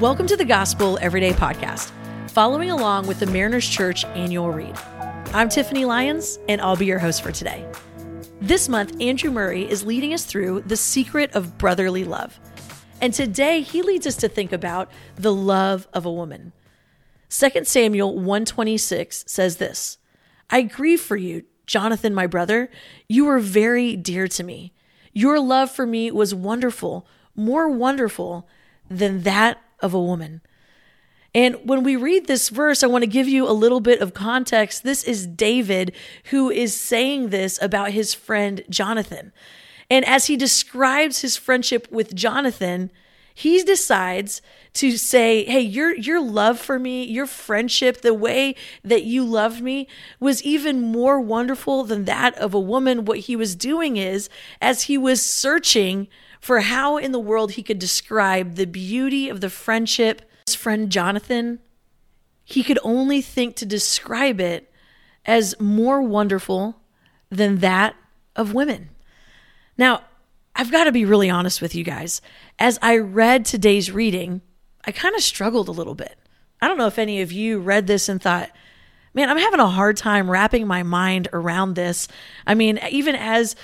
Welcome to the Gospel Everyday Podcast, following along with the Mariners Church annual read. I'm Tiffany Lyons, and I'll be your host for today. This month, Andrew Murray is leading us through the secret of brotherly love. And today, he leads us to think about the love of a woman. 2 Samuel 126 says this I grieve for you, Jonathan, my brother. You were very dear to me. Your love for me was wonderful, more wonderful than that of a woman. And when we read this verse, I want to give you a little bit of context. This is David who is saying this about his friend Jonathan. And as he describes his friendship with Jonathan, he decides to say, "Hey, your your love for me, your friendship, the way that you loved me was even more wonderful than that of a woman." What he was doing is as he was searching for how in the world he could describe the beauty of the friendship his friend Jonathan, he could only think to describe it as more wonderful than that of women. Now, I've got to be really honest with you guys. As I read today's reading, I kind of struggled a little bit. I don't know if any of you read this and thought, man, I'm having a hard time wrapping my mind around this. I mean, even as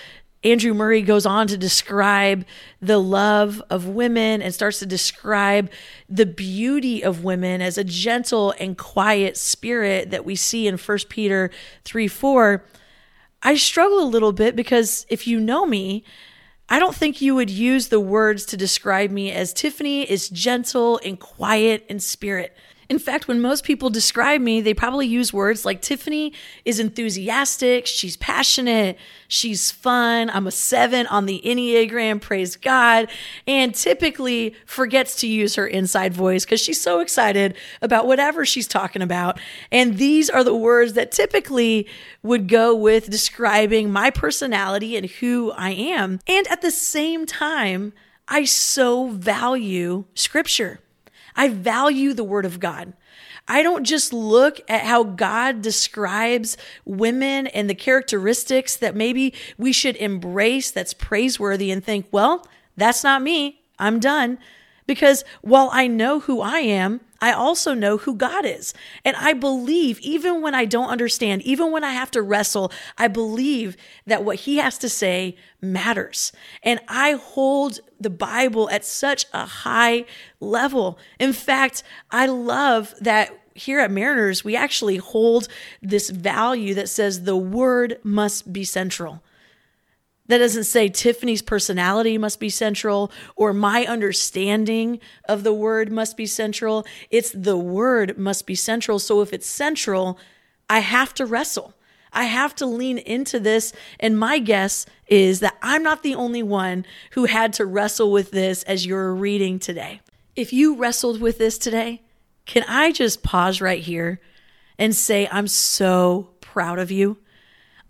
Andrew Murray goes on to describe the love of women and starts to describe the beauty of women as a gentle and quiet spirit that we see in 1 Peter 3 4. I struggle a little bit because if you know me, I don't think you would use the words to describe me as Tiffany is gentle and quiet in spirit. In fact, when most people describe me, they probably use words like Tiffany is enthusiastic, she's passionate, she's fun, I'm a seven on the Enneagram, praise God, and typically forgets to use her inside voice because she's so excited about whatever she's talking about. And these are the words that typically would go with describing my personality and who I am. And at the same time, I so value scripture. I value the word of God. I don't just look at how God describes women and the characteristics that maybe we should embrace that's praiseworthy and think, well, that's not me. I'm done. Because while I know who I am, I also know who God is. And I believe, even when I don't understand, even when I have to wrestle, I believe that what He has to say matters. And I hold the Bible at such a high level. In fact, I love that here at Mariners, we actually hold this value that says the word must be central. That doesn't say Tiffany's personality must be central or my understanding of the word must be central. It's the word must be central. So if it's central, I have to wrestle. I have to lean into this. And my guess is that I'm not the only one who had to wrestle with this as you're reading today. If you wrestled with this today, can I just pause right here and say, I'm so proud of you?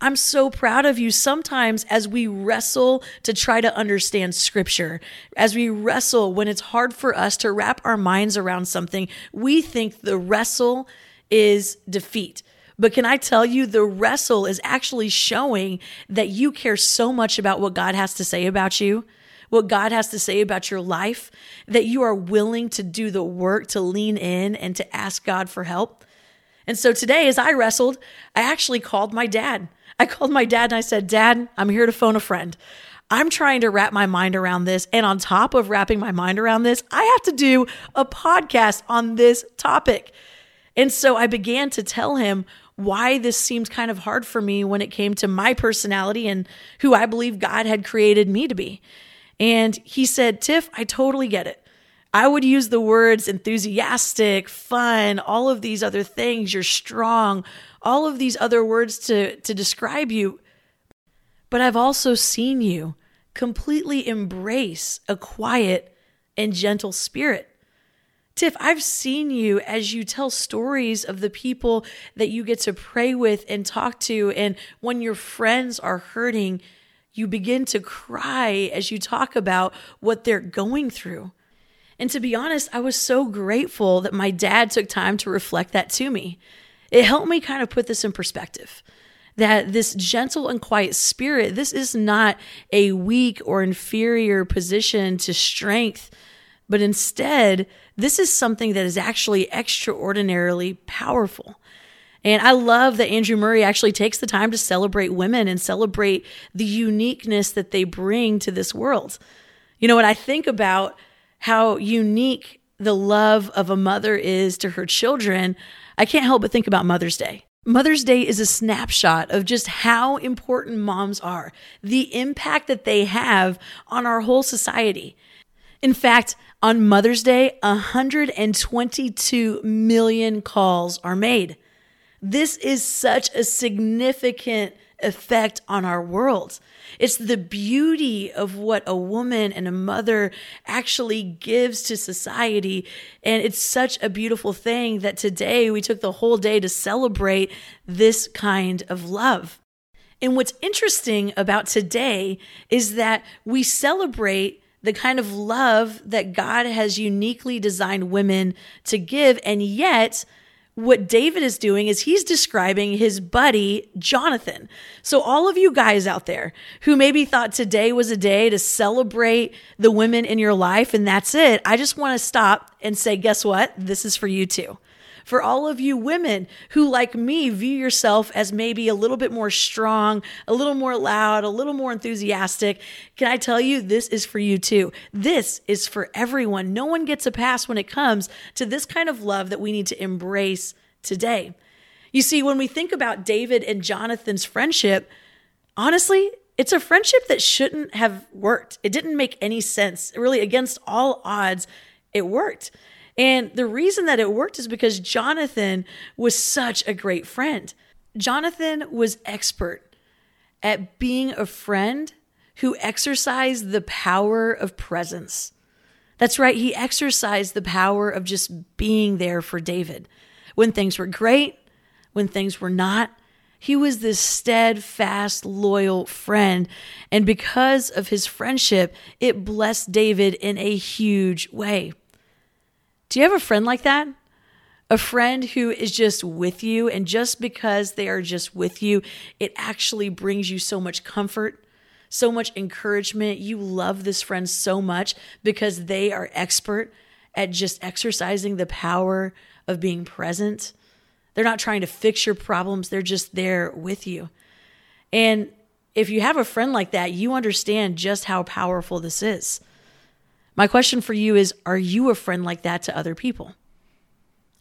I'm so proud of you. Sometimes, as we wrestle to try to understand scripture, as we wrestle when it's hard for us to wrap our minds around something, we think the wrestle is defeat. But can I tell you, the wrestle is actually showing that you care so much about what God has to say about you, what God has to say about your life, that you are willing to do the work to lean in and to ask God for help. And so today, as I wrestled, I actually called my dad. I called my dad and I said, Dad, I'm here to phone a friend. I'm trying to wrap my mind around this. And on top of wrapping my mind around this, I have to do a podcast on this topic. And so I began to tell him why this seemed kind of hard for me when it came to my personality and who I believe God had created me to be. And he said, Tiff, I totally get it. I would use the words enthusiastic, fun, all of these other things. You're strong, all of these other words to, to describe you. But I've also seen you completely embrace a quiet and gentle spirit. Tiff, I've seen you as you tell stories of the people that you get to pray with and talk to. And when your friends are hurting, you begin to cry as you talk about what they're going through. And to be honest, I was so grateful that my dad took time to reflect that to me it helped me kind of put this in perspective that this gentle and quiet spirit, this is not a weak or inferior position to strength But instead, this is something that is actually extraordinarily powerful. And I love that Andrew Murray actually takes the time to celebrate women and celebrate the uniqueness that they bring to this world. You know, when I think about how unique the love of a mother is to her children, I can't help but think about Mother's Day. Mother's Day is a snapshot of just how important moms are, the impact that they have on our whole society. In fact, on Mother's Day, 122 million calls are made. This is such a significant effect on our world. It's the beauty of what a woman and a mother actually gives to society. And it's such a beautiful thing that today we took the whole day to celebrate this kind of love. And what's interesting about today is that we celebrate the kind of love that God has uniquely designed women to give, and yet what David is doing is he's describing his buddy, Jonathan. So, all of you guys out there who maybe thought today was a day to celebrate the women in your life and that's it, I just want to stop and say, guess what? This is for you too for all of you women who, like me, view yourself as maybe a little bit more strong, a little more loud, a little more enthusiastic, can I tell you, this is for you too. This is for everyone. No one gets a pass when it comes to this kind of love that we need to embrace today. You see, when we think about David and Jonathan's friendship, honestly, it's a friendship that shouldn't have worked. It didn't make any sense. Really, against all odds, it worked. And the reason that it worked is because Jonathan was such a great friend. Jonathan was expert at being a friend who exercised the power of presence. That's right, he exercised the power of just being there for David. When things were great, when things were not, he was this steadfast, loyal friend. And because of his friendship, it blessed David in a huge way. Do you have a friend like that? A friend who is just with you, and just because they are just with you, it actually brings you so much comfort, so much encouragement. You love this friend so much because they are expert at just exercising the power of being present. They're not trying to fix your problems, they're just there with you. And if you have a friend like that, you understand just how powerful this is. My question for you is Are you a friend like that to other people?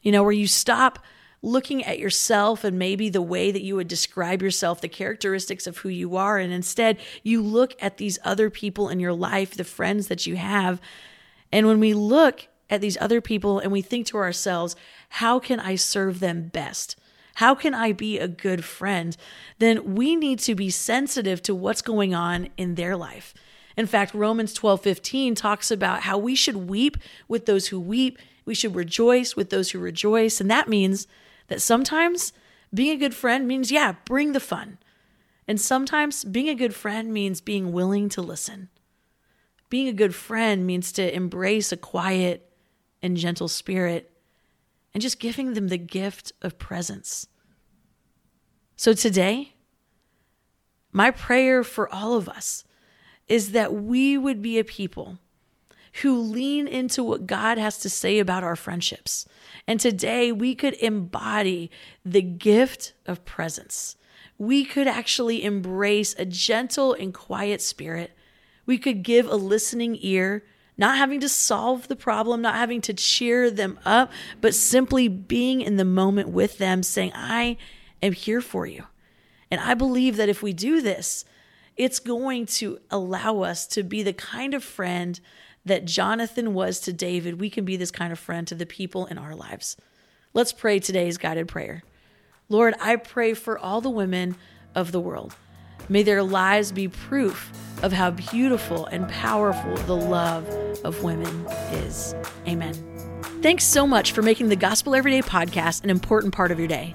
You know, where you stop looking at yourself and maybe the way that you would describe yourself, the characteristics of who you are, and instead you look at these other people in your life, the friends that you have. And when we look at these other people and we think to ourselves, how can I serve them best? How can I be a good friend? Then we need to be sensitive to what's going on in their life. In fact, Romans 12:15 talks about how we should weep with those who weep, we should rejoice with those who rejoice. And that means that sometimes being a good friend means, yeah, bring the fun. And sometimes being a good friend means being willing to listen. Being a good friend means to embrace a quiet and gentle spirit and just giving them the gift of presence. So today, my prayer for all of us is that we would be a people who lean into what God has to say about our friendships. And today we could embody the gift of presence. We could actually embrace a gentle and quiet spirit. We could give a listening ear, not having to solve the problem, not having to cheer them up, but simply being in the moment with them, saying, I am here for you. And I believe that if we do this, it's going to allow us to be the kind of friend that Jonathan was to David. We can be this kind of friend to the people in our lives. Let's pray today's guided prayer. Lord, I pray for all the women of the world. May their lives be proof of how beautiful and powerful the love of women is. Amen. Thanks so much for making the Gospel Everyday podcast an important part of your day.